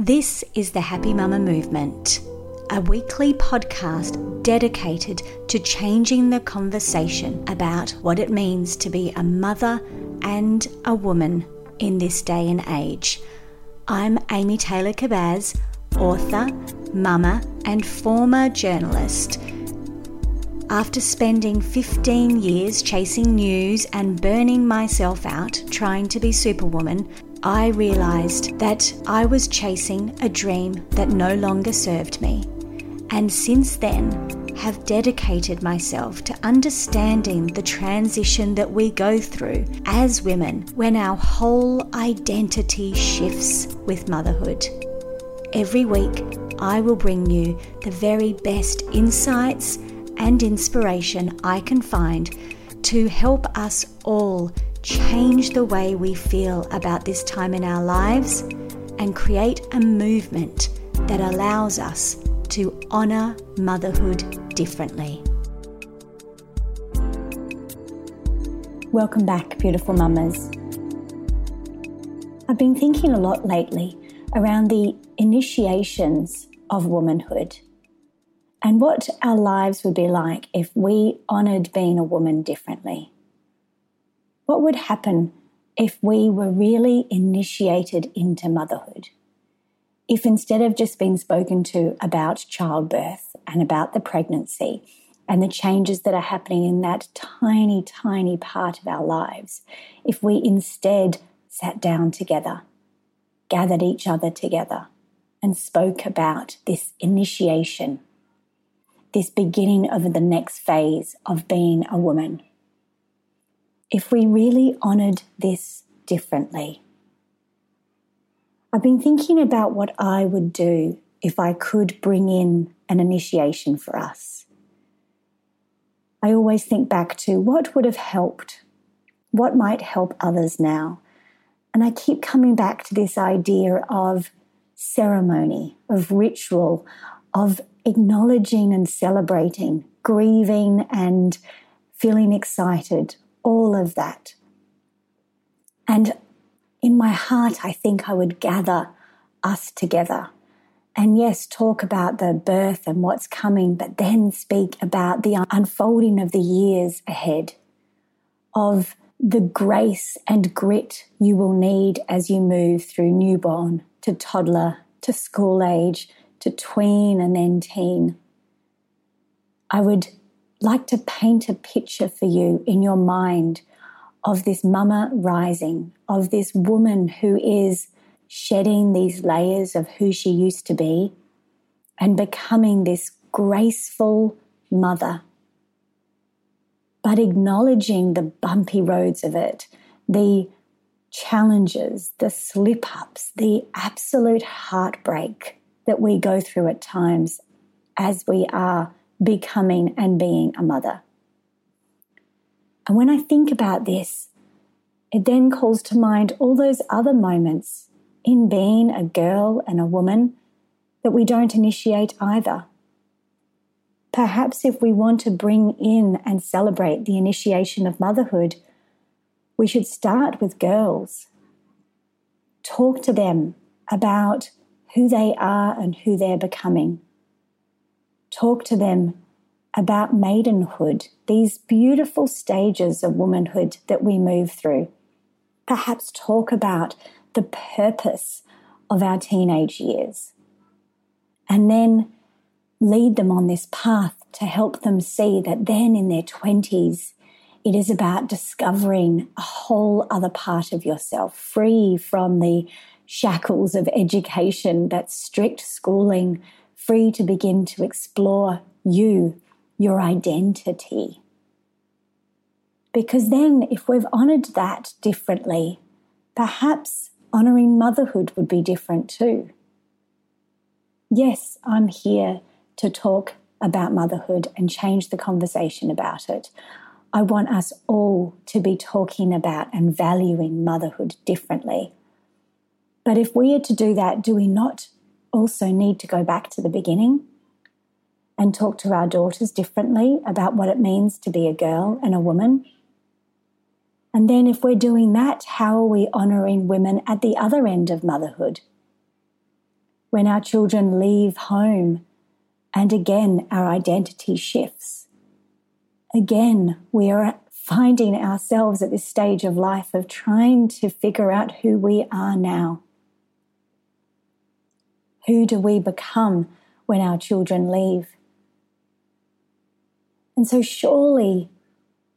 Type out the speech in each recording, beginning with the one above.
This is the Happy Mama Movement, a weekly podcast dedicated to changing the conversation about what it means to be a mother and a woman in this day and age. I'm Amy Taylor Kabbaz, author, mama, and former journalist. After spending 15 years chasing news and burning myself out trying to be Superwoman, I realised that I was chasing a dream that no longer served me, and since then have dedicated myself to understanding the transition that we go through as women when our whole identity shifts with motherhood. Every week, I will bring you the very best insights and inspiration I can find to help us all change the way we feel about this time in our lives and create a movement that allows us to honour motherhood differently. Welcome back, beautiful mamas. I've been thinking a lot lately around the initiations of womanhood and what our lives would be like if we honoured being a woman differently. What would happen if we were really initiated into motherhood? If instead of just being spoken to about childbirth and about the pregnancy and the changes that are happening in that tiny, tiny part of our lives, if we instead sat down together, gathered each other together, and spoke about this initiation, this beginning of the next phase of being a woman if we really honoured this differently. I've been thinking about what I would do if I could bring in an initiation for us. I always think back to what would have helped, what might help others now. And I keep coming back to this idea of ceremony, of ritual, of acknowledging and celebrating, grieving and feeling excited, all of that. And in my heart, I think I would gather us together. And yes, talk about the birth and what's coming, but then speak about the unfolding of the years ahead, of the grace and grit you will need as you move through newborn to toddler to school age to tween and then teen. I would like to paint a picture for you in your mind of this mama rising, of this woman who is shedding these layers of who she used to be and becoming this graceful mother. But acknowledging the bumpy roads of it, the challenges, the slip ups, the absolute heartbreak that we go through at times as we are becoming and being a mother. And when I think about this, it then calls to mind all those other moments in being a girl and a woman that we don't initiate either. Perhaps if we want to bring in and celebrate the initiation of motherhood, we should start with girls. Talk to them about who they are and who they're becoming talk to them about maidenhood, these beautiful stages of womanhood that we move through. Perhaps talk about the purpose of our teenage years. And then lead them on this path to help them see that then in their 20s, it is about discovering a whole other part of yourself, free from the shackles of education, that strict schooling, free to begin to explore you, your identity. Because then, if we've honoured that differently, perhaps honouring motherhood would be different too. Yes, I'm here to talk about motherhood and change the conversation about it. I want us all to be talking about and valuing motherhood differently. But if we are to do that, do we not also need to go back to the beginning and talk to our daughters differently about what it means to be a girl and a woman? And then, if we're doing that, how are we honouring women at the other end of motherhood? When our children leave home and again our identity shifts again, we are finding ourselves at this stage of life of trying to figure out who we are now. Who do we become when our children leave? And so, surely,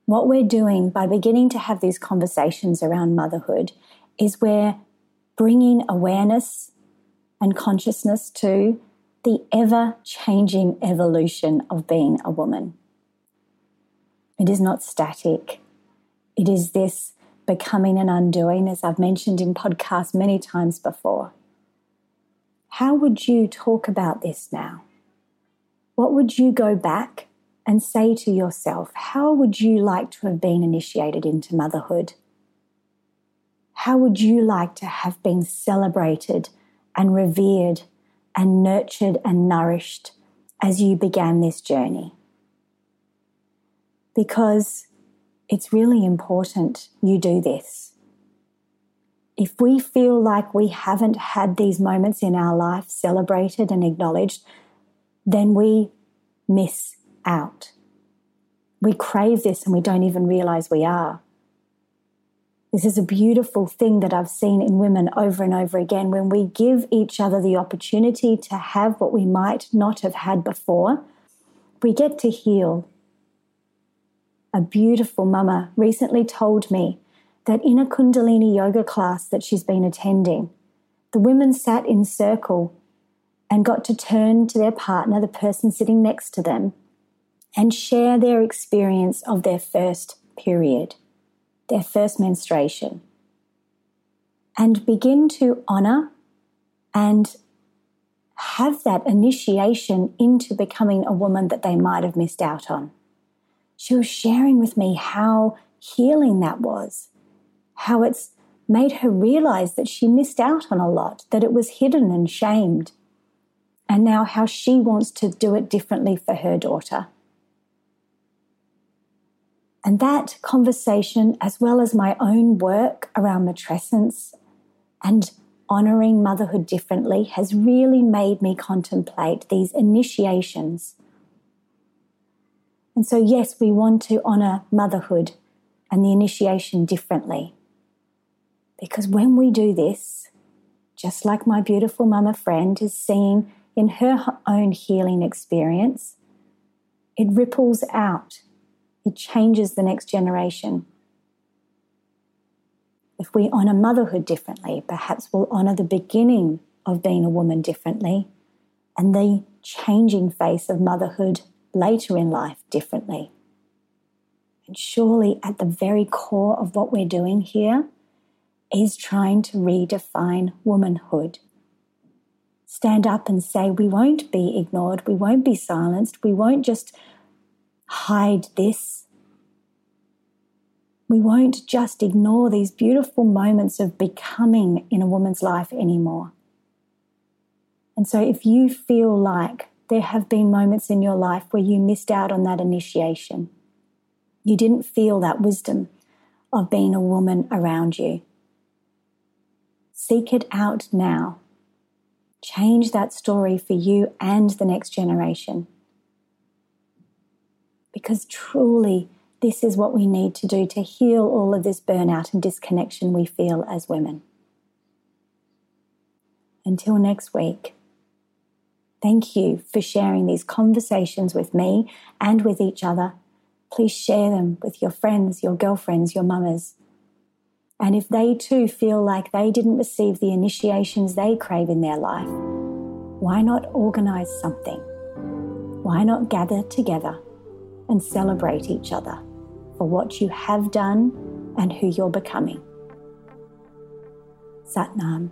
what we're doing by beginning to have these conversations around motherhood is we're bringing awareness and consciousness to the ever changing evolution of being a woman. It is not static. It is this becoming and undoing, as I've mentioned in podcasts many times before. How would you talk about this now? What would you go back and say to yourself? How would you like to have been initiated into motherhood? How would you like to have been celebrated and revered and nurtured and nourished as you began this journey? because it's really important you do this. If we feel like we haven't had these moments in our life celebrated and acknowledged, then we miss out. We crave this and we don't even realize we are. This is a beautiful thing that I've seen in women over and over again. When we give each other the opportunity to have what we might not have had before, we get to heal a beautiful mama, recently told me that in a Kundalini yoga class that she's been attending, the women sat in circle and got to turn to their partner, the person sitting next to them, and share their experience of their first period, their first menstruation, and begin to honor and have that initiation into becoming a woman that they might have missed out on she was sharing with me how healing that was, how it's made her realize that she missed out on a lot, that it was hidden and shamed, and now how she wants to do it differently for her daughter. And that conversation, as well as my own work around matrescence and honoring motherhood differently, has really made me contemplate these initiations and so, yes, we want to honour motherhood and the initiation differently. Because when we do this, just like my beautiful mama friend is seeing in her own healing experience, it ripples out, it changes the next generation. If we honour motherhood differently, perhaps we'll honour the beginning of being a woman differently and the changing face of motherhood later in life differently. And surely, at the very core of what we're doing here is trying to redefine womanhood. Stand up and say, We won't be ignored, we won't be silenced, we won't just hide this. We won't just ignore these beautiful moments of becoming in a woman's life anymore. And so, if you feel like there have been moments in your life where you missed out on that initiation. You didn't feel that wisdom of being a woman around you. Seek it out now. Change that story for you and the next generation. Because truly, this is what we need to do to heal all of this burnout and disconnection we feel as women. Until next week. Thank you for sharing these conversations with me and with each other. Please share them with your friends, your girlfriends, your mamas. And if they too feel like they didn't receive the initiations they crave in their life, why not organize something? Why not gather together and celebrate each other for what you have done and who you're becoming? Satnam.